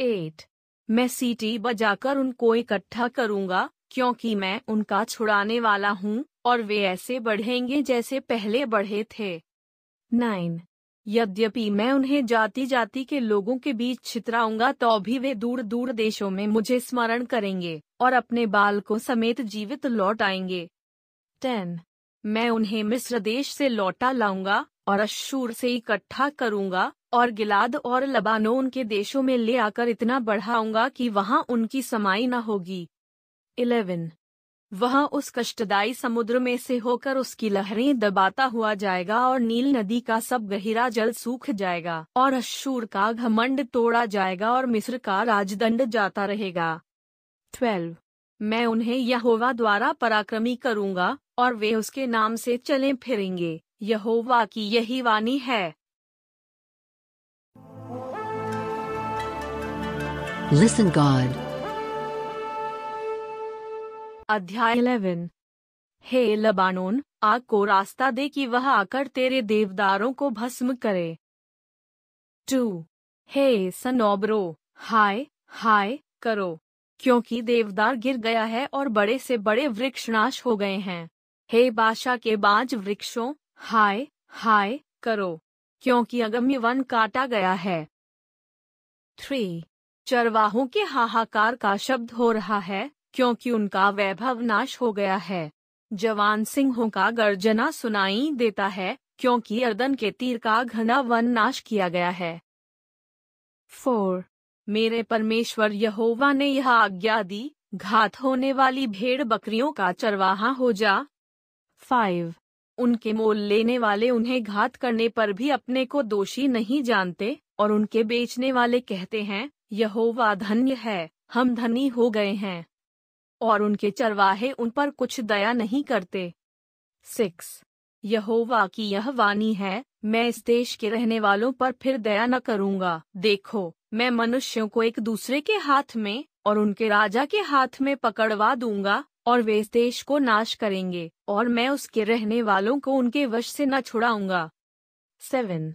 B: एट। मैं सीटी बजाकर उनको इकट्ठा करूँगा, क्योंकि मैं उनका छुड़ाने वाला हूँ और वे ऐसे बढ़ेंगे जैसे पहले बढ़े थे। नाइन। यद्यपि मैं उन्हें जाति जाति के लोगों के बीच छितराऊँगा तो भी वे दूर दूर देशों में मुझे स्मरण करेंगे और अपने बालकों समेत जीवित लौट आएँगे। टेन। मैं उन्हें मिस्र देश से लौटा लाऊँगा और अशूर से इकट्ठा करूँगा और गिलाद और लबानोन के देशों में ले आकर इतना बढ़ाऊँगा कि वहाँ उनकी समाई न होगी। इलेवन। वह उस कष्टदायी समुद्र में से होकर उसकी लहरें दबाता हुआ जाएगा और नील नदी का सब गहरा जल सूख जाएगा और अशूर का घमंड तोड़ा जाएगा और मिस्र का राजदंड जाता रहेगा। ट्वेल्व। मैं उन्हें यहोवा द्वारा पराक्रमी करूँगा और वे उसके नाम से चले फिरेंगे। यहोवा की यही वाणी है।
A: Listen, God.
B: अध्याय 11 हे लबानोन, आग को रास्ता दे कि वह आकर तेरे देवदारों को भस्म करे। टू। हे सनोबरो, हाय हाय, करो, क्योंकि देवदार गिर गया है और बड़े से बड़े वृक्ष नाश हो गए हैं। हे बादशाह के बाज वृक्षों, हाय हाय, करो, क्योंकि अगम्य वन काटा गया है। थ्री। चरवाहों के हाहाकार का शब्द हो रहा है क्योंकि उनका वैभव नाश हो गया है। जवान सिंहों का गर्जना सुनाई देता है, क्योंकि अर्दन के तीर का घना वन नाश किया गया है। फोर। मेरे परमेश्वर यहोवा ने यह आज्ञा दी, घात होने वाली भेड़ बकरियों का चरवाहा हो जा। फाइव। उनके मोल लेने वाले उन्हें घात करने पर भी अपने को दोषी नहीं जानते, और उनके बेचने वाले कहते हैं, यहोवा धन्य है, हम धनी हो गए हैं। और उनके चरवाहे उन पर कुछ दया नहीं करते। सिक्स, यहोवा की यह वाणी है, मैं इस देश के रहने वालों पर फिर दया न करूँगा। देखो, मैं मनुष्यों को एक दूसरे के हाथ में और उनके राजा के हाथ में पकड़वा दूँगा और वे इस देश को नाश करेंगे और मैं उसके रहने वालों को उनके वश से न छुड़ाऊँगा। सेवन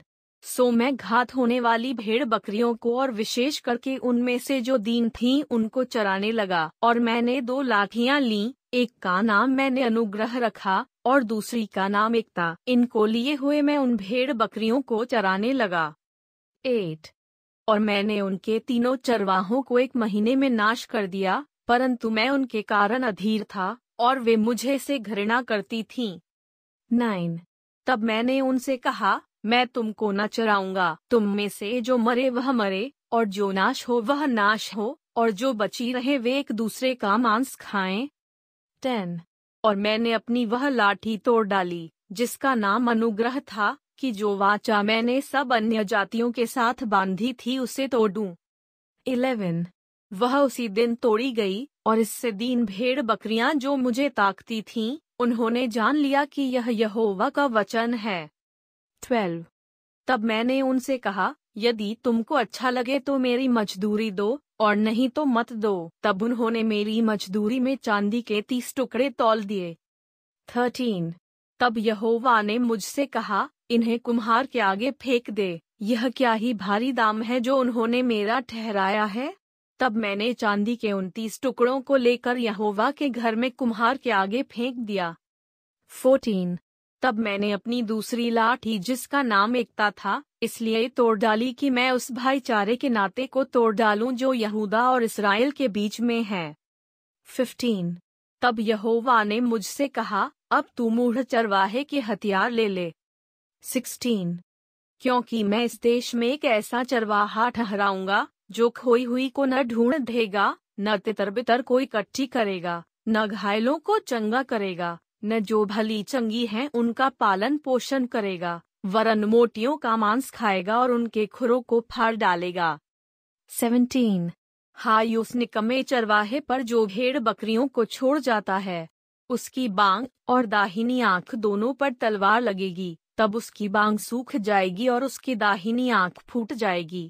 B: सो मैं घात होने वाली भेड़ बकरियों को और विशेष करके उनमें से जो दीन थी, उनको चराने लगा। और मैंने दो लाठियाँ ली, एक का नाम मैंने अनुग्रह रखा, और दूसरी का नाम एकता। इनको लिए हुए मैं उन भेड़ बकरियों को चराने लगा। एट। और मैंने उनके तीनों चरवाहों को एक महीने में नाश कर दिया, परंतु मैं उनके कारण अधीर था, और वे मुझे से घृणा करती थीं। नाइन। तब मैंने उनसे कहा मैं तुमको न चराऊँगा। तुम में से जो मरे वह मरे और जो नाश हो वह नाश हो और जो बची रहे वे एक दूसरे का मांस खाएँ। टेन। और मैंने अपनी वह लाठी तोड़ डाली जिसका नाम अनुग्रह था कि जो वाचा मैंने सब अन्य जातियों के साथ बांधी थी उसे तोड़ूं। इलेवन। वह उसी दिन तोड़ी गई और इससे दीन भेड़ बकरियाँ जो मुझे ताकती थीं, उन्होंने जान लिया कि यह यहोवा का वचन है। ट्वेल्व तब मैंने उनसे कहा, यदि तुमको अच्छा लगे तो मेरी मजदूरी दो, और नहीं तो मत दो। तब उन्होंने मेरी मजदूरी में चांदी के तीस टुकड़े तौल दिए। थर्टीन तब यहोवा ने मुझसे कहा, इन्हें कुम्हार के आगे फेंक दे। यह क्या ही भारी दाम है जो उन्होंने मेरा ठहराया है? तब मैंने चांदी के उनतीस टुकड़ों को लेकर यहोवा के घर में कुम्हार के आगे फेंक दिया। फोर्टीन तब मैंने अपनी दूसरी लाठी जिसका नाम एकता था, इसलिए तोड़ डाली कि मैं उस भाईचारे के नाते को तोड़ डालूं जो यहूदा और इसराइल के बीच में है। फिफ्टीन तब यहोवा ने मुझसे कहा, अब तू मूढ़ चरवाहे के हथियार ले ले। सिक्सटीन क्योंकि मैं इस देश में एक ऐसा चरवाहा ठहराऊँगा, जो खोई हुई को न ढूंढ देगा, न तितर बितर को इकट्ठी करेगा, न घायलों को चंगा करेगा। न जो भली चंगी हैं, उनका पालन पोषण करेगा वरन मोटियों का मांस खाएगा और उनके खुरों को फाड़ डालेगा 17. हाय, उस निकमे चरवाहे पर जो भेड़ बकरियों को छोड़ जाता है, उसकी बांग और दाहिनी आँख दोनों पर तलवार लगेगी तब उसकी बांग सूख जाएगी और उसकी दाहिनी आँख फूट जाएगी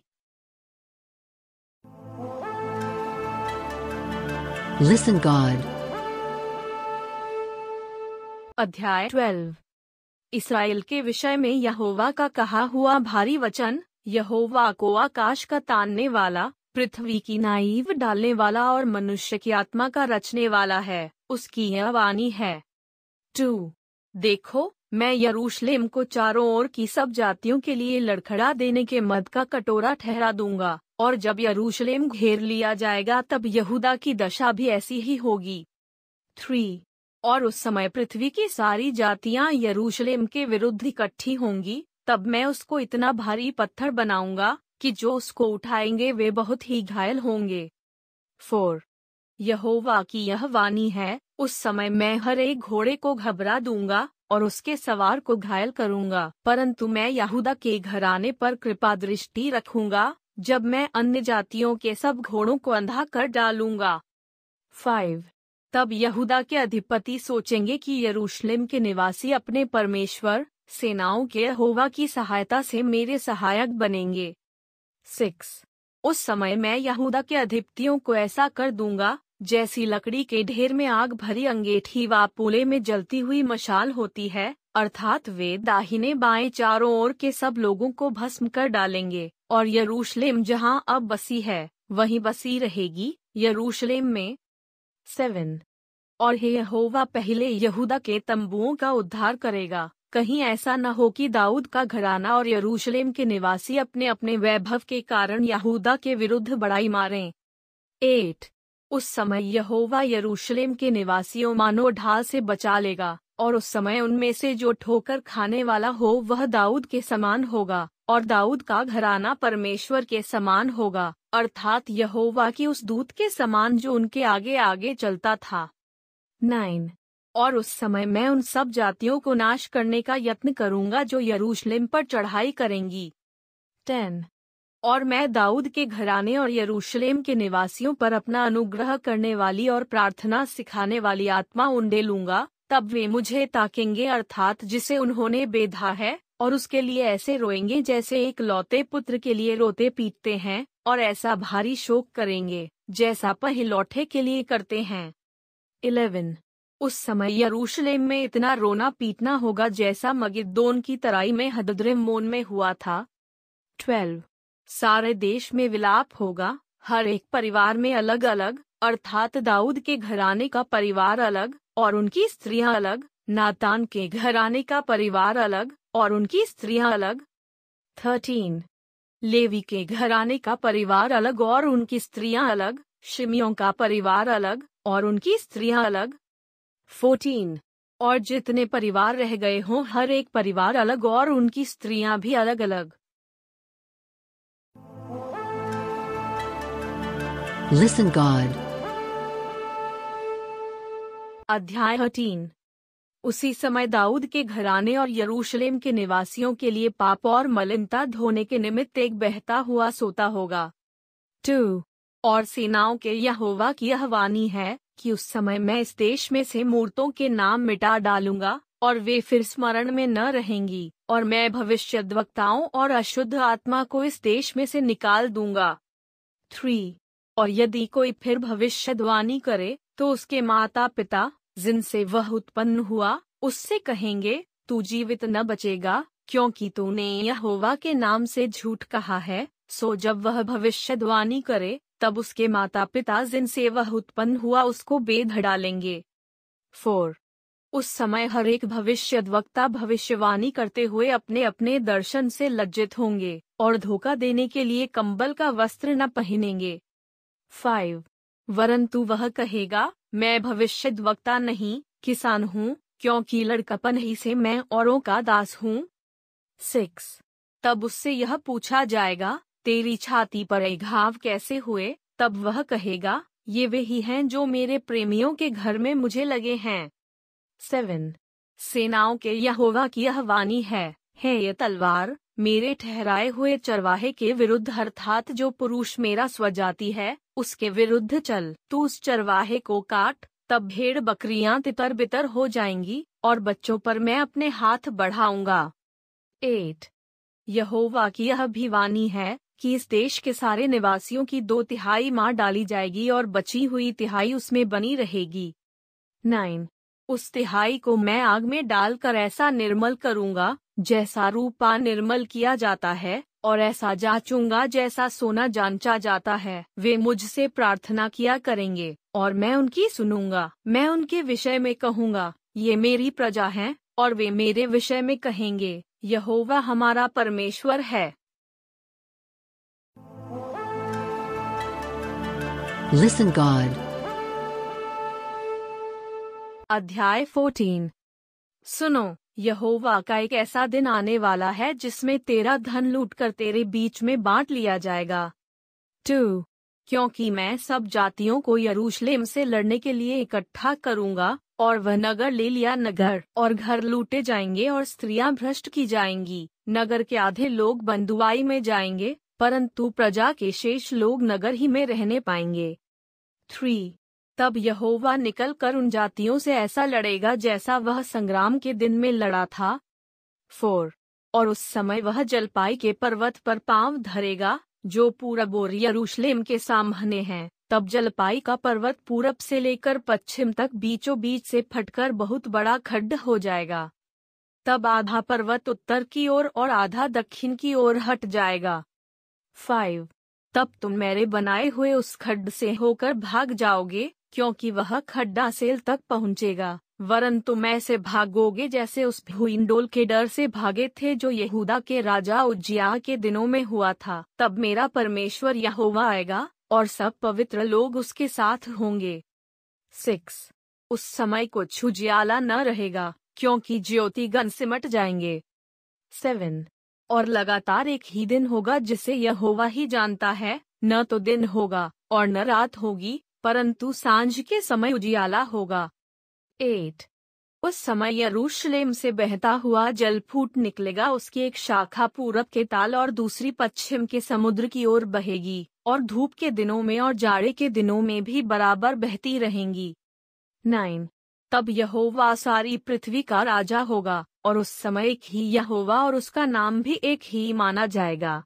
A: Listen, God.
B: अध्याय 12 इसराइल के विषय में यहोवा का कहा हुआ भारी वचन, यहोवा को आकाश का तानने वाला, पृथ्वी की नाइव डालने वाला और मनुष्य की आत्मा का रचने वाला है, उसकी यह वाणी है। टू। देखो, मैं यरूशलेम को चारों ओर की सब जातियों के लिए लड़खड़ा देने के मद का कटोरा ठहरा दूँगा, और जब यरूशलेम घेर लिया जाएगा तब यहूदा की दशा भी ऐसी ही होगी। थ्री। और उस समय पृथ्वी की सारी जातियाँ यरूशलेम के विरुद्ध इकट्ठी होंगी, तब मैं उसको इतना भारी पत्थर बनाऊँगा कि जो उसको उठाएँगे वे बहुत ही घायल होंगे। फोर, यहोवा की यह वाणी है, उस समय मैं हर एक घोड़े को घबरा दूँगा और उसके सवार को घायल करूँगा, परंतु मैं यहूदा के घराने पर कृपा दृष्टि रखूँगा, जब मैं अन्य जातियों के सब घोड़ों को अंधा कर डालूँगा। फाइव तब यहूदा के अधिपति सोचेंगे कि यरूशलेम के निवासी अपने परमेश्वर, सेनाओं के होवा की सहायता से मेरे सहायक बनेंगे। सिक्स। उस समय मैं यहूदा के अधिपतियों को ऐसा कर दूँगा, जैसी लकड़ी के ढेर में आग भरी अंगेठी व पुले में जलती हुई मशाल होती है, अर्थात वे दाहिने बाएँ चारों ओर के सब लोगों को भस्म कर डालेंगे, और यरूशलेम जहाँ अब बसी है, वहीं बसी रहेगी, यरूशलेम में। सेवन। और हे यहोवा, पहले यहूदा के तंबुओं का उद्धार करेगा। कहीं ऐसा न हो कि दाऊद का घराना और यरूशलेम के निवासी अपने अपने वैभव के कारण यहूदा के विरुद्ध बड़ाई मारें। एट उस समय यहोवा यरूशलेम के निवासियों मानो ढाल से बचा लेगा, और उस समय उनमें से जो ठोकर खाने वाला हो वह दाऊद के समान होगा, और दाऊद का घराना परमेश्वर के समान होगा, अर्थात यहोवा की उस दूत के समान जो उनके आगे आगे चलता था। नाइन। और उस समय मैं उन सब जातियों को नाश करने का यत्न करूँगा जो यरूशलेम पर चढ़ाई करेंगी। टेन। और मैं दाऊद के घराने और यरूशलेम के निवासियों पर अपना अनुग्रह करने वाली और प्रार्थना सिखाने वाली आत्मा उंडे लूँगा, तब वे मुझे ताकेंगे अर्थात जिसे उन्होंने बेधा है, और उसके लिए ऐसे रोएँगे जैसे एक लौते पुत्र के लिए रोते पीटते हैं, और ऐसा भारी शोक करेंगे, जैसा पहिलौठे के लिए करते हैं। इलेवन। उस समय यरूशलेम में इतना रोना पीटना होगा जैसा मगिद्दोन की तराई में हदद्रिमोन में हुआ था। ट्वेल्व। सारे देश में विलाप होगा, हर एक परिवार में अलग अलग अर्थात दाऊद के घराने का परिवार अलग, और उनकी स्त्रियाँ अलग, नातान के घराने का परिवार अलग, और उनकी स्त्रियाँ अलग। थर्टीन। लेवी के घराने का परिवार अलग और उनकी स्त्रियाँ अलग, शिमियों का परिवार अलग और उनकी स्त्रियाँ अलग। फोर्टीन और जितने परिवार रह गए हों हर एक परिवार अलग और उनकी स्त्रियाँ भी अलग अलग
A: Listen God.
B: अध्याय थर्टीन उसी समय दाऊद के घराने और यरूशलेम के निवासियों के लिए पाप और मलिनता धोने के निमित्त एक बहता हुआ सोता होगा। टू और सेनाओं के यहोवा की यह वाणी है कि उस समय मैं इस देश में से मूर्तों के नाम मिटा डालूँगा, और वे फिर स्मरण में न रहेंगी, और मैं भविष्य वक्ताओं और अशुद्ध आत्मा को इस देश में से निकाल दूँगा। थ्री, और यदि कोई फिर भविष्यवाणी करे तो उसके माता पिता जिनसे वह उत्पन्न हुआ, उससे कहेंगे, तू जीवित न बचेगा, क्योंकि तूने यहोवा के नाम से झूठ कहा है, सो जब वह भविष्यवाणी करे तब उसके माता पिता जिनसे वह उत्पन्न हुआ उसको बेध डालेंगे। फोर। उस समय हर एक भविष्य वक्ता भविष्यवाणी करते हुए अपने अपने दर्शन से लज्जित होंगे और धोखा देने के लिए कंबल का वस्त्र न पहनेंगे। फाइव। वरन तू वह कहेगा, मैं भविष्य वक्ता नहीं, किसान हूँ, क्योंकि लड़कपन ही से मैं औरों का दास हूँ। सिक्स। तब उससे यह पूछा जाएगा तेरी छाती पर एक घाव कैसे हुए? तब वह कहेगा, ये वे ही हैं जो मेरे प्रेमियों के घर में मुझे लगे हैं। सेवन। सेनाओं के यहोवा की यह वाणी है है, ये तलवार मेरे ठहराए हुए चरवाहे के विरुद्ध अर्थात जो पुरुष मेरा स्वजाति है, उसके विरुद्ध चल। तू उस चरवाहे को काट, तब भेड़ बकरियाँ तितर बितर हो जाएँगी, और बच्चों पर मैं अपने हाथ बढ़ाऊँगा। एट। यहोवा की यह भी वाणी है कि इस देश के सारे निवासियों की दो तिहाई मार डाली जाएगी और बची हुई तिहाई उसमें बनी रहेगी। नाइन। उस तिहाई को मैं आग में डालकर ऐसा निर्मल करूँगा, जैसा रूपा निर्मल किया जाता है, और ऐसा जांचूँगा जैसा सोना जांचा जाता है। वे मुझसे प्रार्थना किया करेंगे, और मैं उनकी सुनूँगा, मैं उनके विषय में कहूँगा, ये मेरी प्रजा है, और वे मेरे विषय में कहेंगे, यहोवा हमारा परमेश्वर है।
A: Listen, God.
B: अध्याय 14 सुनो, यहोवा का एक ऐसा दिन आने वाला है जिसमें तेरा धन लूटकर तेरे बीच में बांट लिया जाएगा। टू, क्योंकि मैं सब जातियों को यरूशलेम से लड़ने के लिए इकट्ठा करूँगा, और वह नगर ले लिया नगर, और घर लूटे जाएँगे और स्त्रियाँ भ्रष्ट की जाएँगी। नगर के आधे लोग बंदुआई में जाएँगे परंतु प्रजा के शेष लोग नगर ही में रहने पाएँगे। थ्री। तब यहोवा निकल कर उन जातियों से ऐसा लड़ेगा जैसा वह संग्राम के दिन में लड़ा था। फोर। और उस समय वह जलपाई के पर्वत पर पाँव धरेगा जो पूरब और यरूशलेम के सामने हैं। तब जलपाई का पर्वत पूरब से लेकर पश्चिम तक बीचों बीच से फटकर बहुत बड़ा खड्ड हो जाएगा। तब आधा पर्वत उत्तर की ओर और, और आधा दक्षिण की ओर हट जाएगा। फाइव तब तुम मेरे बनाए हुए उस खड्ड से होकर भाग जाओगे, क्योंकि वह खड्डा सेल तक पहुंचेगा। वरन तुम ऐसे भागोगे जैसे उस भूइंडोल के डर से भागे थे जो यहूदा के राजा उज्जिया के दिनों में हुआ था। तब मेरा परमेश्वर यहोवा आएगा, और सब पवित्र लोग उसके साथ होंगे। सिक्स उस समय कुछ उजियाला न रहेगा, क्योंकि ज्योतिगण सिमट जाएँगे। सेवन और लगातार एक ही दिन होगा जिसे यहोवा ही जानता है, न तो दिन होगा और न रात होगी, परंतु साँझ के समय उजियाला होगा। एट उस समय यरूशलेम से बहता हुआ जल फूट निकलेगा, उसकी एक शाखा पूरब के ताल और दूसरी पश्चिम के समुद्र की ओर बहेगी, और धूप के दिनों में और जाड़े के दिनों में भी बराबर बहती रहेंगी। नाइन। तब यहोवा सारी पृथ्वी का राजा होगा, और उस समय एक ही यहोवा और उसका नाम भी एक ही माना जाएगा।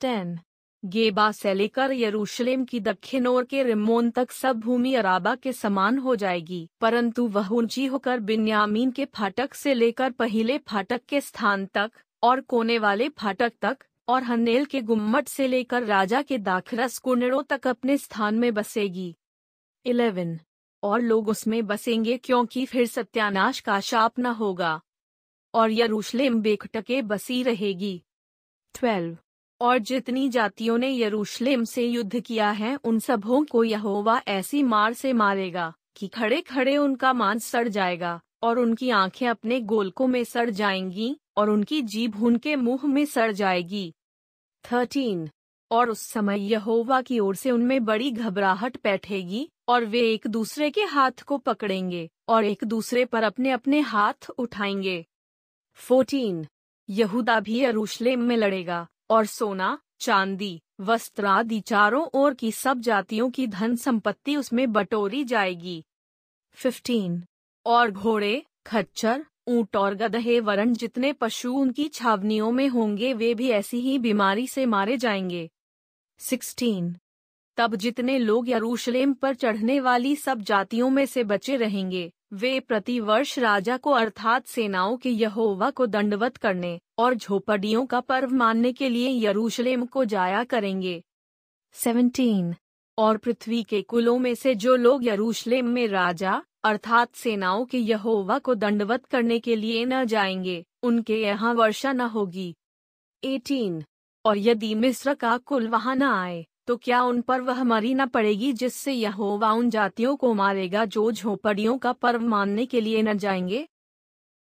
B: टेन। गेबा से लेकर यरूशलेम की दक्षिण ओर के रिमोन तक सब भूमि अराबा के समान हो जाएगी, परंतु वह ऊँची होकर बिन्यामीन के फाटक से लेकर पहले फाटक के स्थान तक, और कोने वाले फाटक तक, और हनेल के गुम्मट से लेकर राजा के दाखरस कुंडों तक अपने स्थान में बसेगी। इलेवन। और लोग उसमें बसेंगे क्योंकि फिर सत्यानाश का शाप न होगा। और यरूशलेम बेखटके बसी रहेगी। ट्वेल्व। और जितनी जातियों ने यरूशलेम से युद्ध किया है, उन सबों को यहोवा ऐसी मार से मारेगा कि खड़े खड़े उनका मांस सड़ जाएगा, और उनकी आँखें अपने गोलकों में सड़ जाएँगी, और उनकी जीभ उनके मुँह में सड़ जाएगी। थर्टीन। और उस समय यहोवा की ओर से उनमें बड़ी घबराहट बैठेगी, और वे एक दूसरे के हाथ को पकड़ेंगे, और एक दूसरे पर अपने अपने हाथ उठाएँगे। फोर्टीन, यहूदा भी यरूशलेम में लड़ेगा, और सोना, चांदी, वस्त्र आदि चारों ओर की सब जातियों की धन संपत्ति उसमें बटोरी जाएगी। फिफ्टीन, और घोड़े, खच्चर, ऊँट और गधे वरण जितने पशु उनकी छावनियों में होंगे वे भी ऐसी ही बीमारी से मारे जाएँगे। सिक्सटीन तब जितने लोग यरूशलेम पर चढ़ने वाली सब जातियों में से बचे रहेंगे, वे प्रतिवर्ष राजा को अर्थात सेनाओं के यहोवा को दंडवत करने और झोपड़ियों का पर्व मानने के लिए यरूशलेम को जाया करेंगे। सेवनटीन और पृथ्वी के कुलों में से जो लोग यरूशलेम में राजा, अर्थात सेनाओं के यहोवा को दंडवत करने के लिए न जाएँगे, उनके यहाँ वर्षा न होगी। एटीन और यदि मिस्र का कुल वहाँ न आए तो क्या उन पर वह मरी न पड़ेगी जिससे यहोवा उन जातियों को मारेगा जो झोपड़ियों का पर्व मानने के लिए न जाएँगे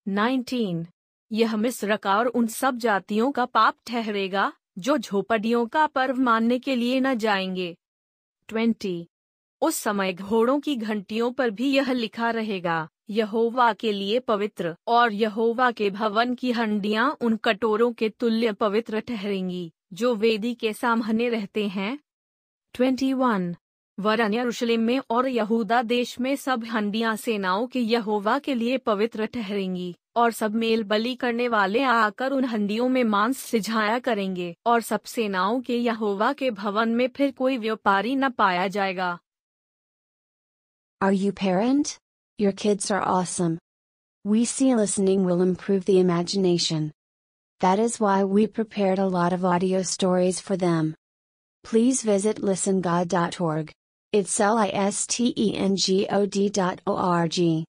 B: 19. यह मिस्र का और उन सब जातियों का पाप ठहरेगा, जो झोपड़ियों का पर्व मानने के लिए न जाएँगे 20. उस समय घोड़ों की घंटियों पर भी यह लिखा रहेगा यहोवा के लिए पवित्र और यहोवा के भवन की हंडियाँ उन कटोरों के तुल्य पवित्र ठहरेंगी, जो वेदी के सामने रहते हैं 21 वरन यरूशलेम में और यहूदा देश में सब हंडियाँ सेनाओं के यहोवा के लिए पवित्र ठहरेंगी, और सब मेल बलि करने वाले आकर उन हंडियों में मांस सिझाया करेंगे, और सब सेनाओं के यहोवा के भवन में फिर कोई व्यापारी न पाया जाएगा
C: Are you parent? Your kids are awesome. We see listening will improve the imagination. That is why we prepared a lot of audio stories for them. Please visit listengod.org. It's L I S T E N G O D dot O R G.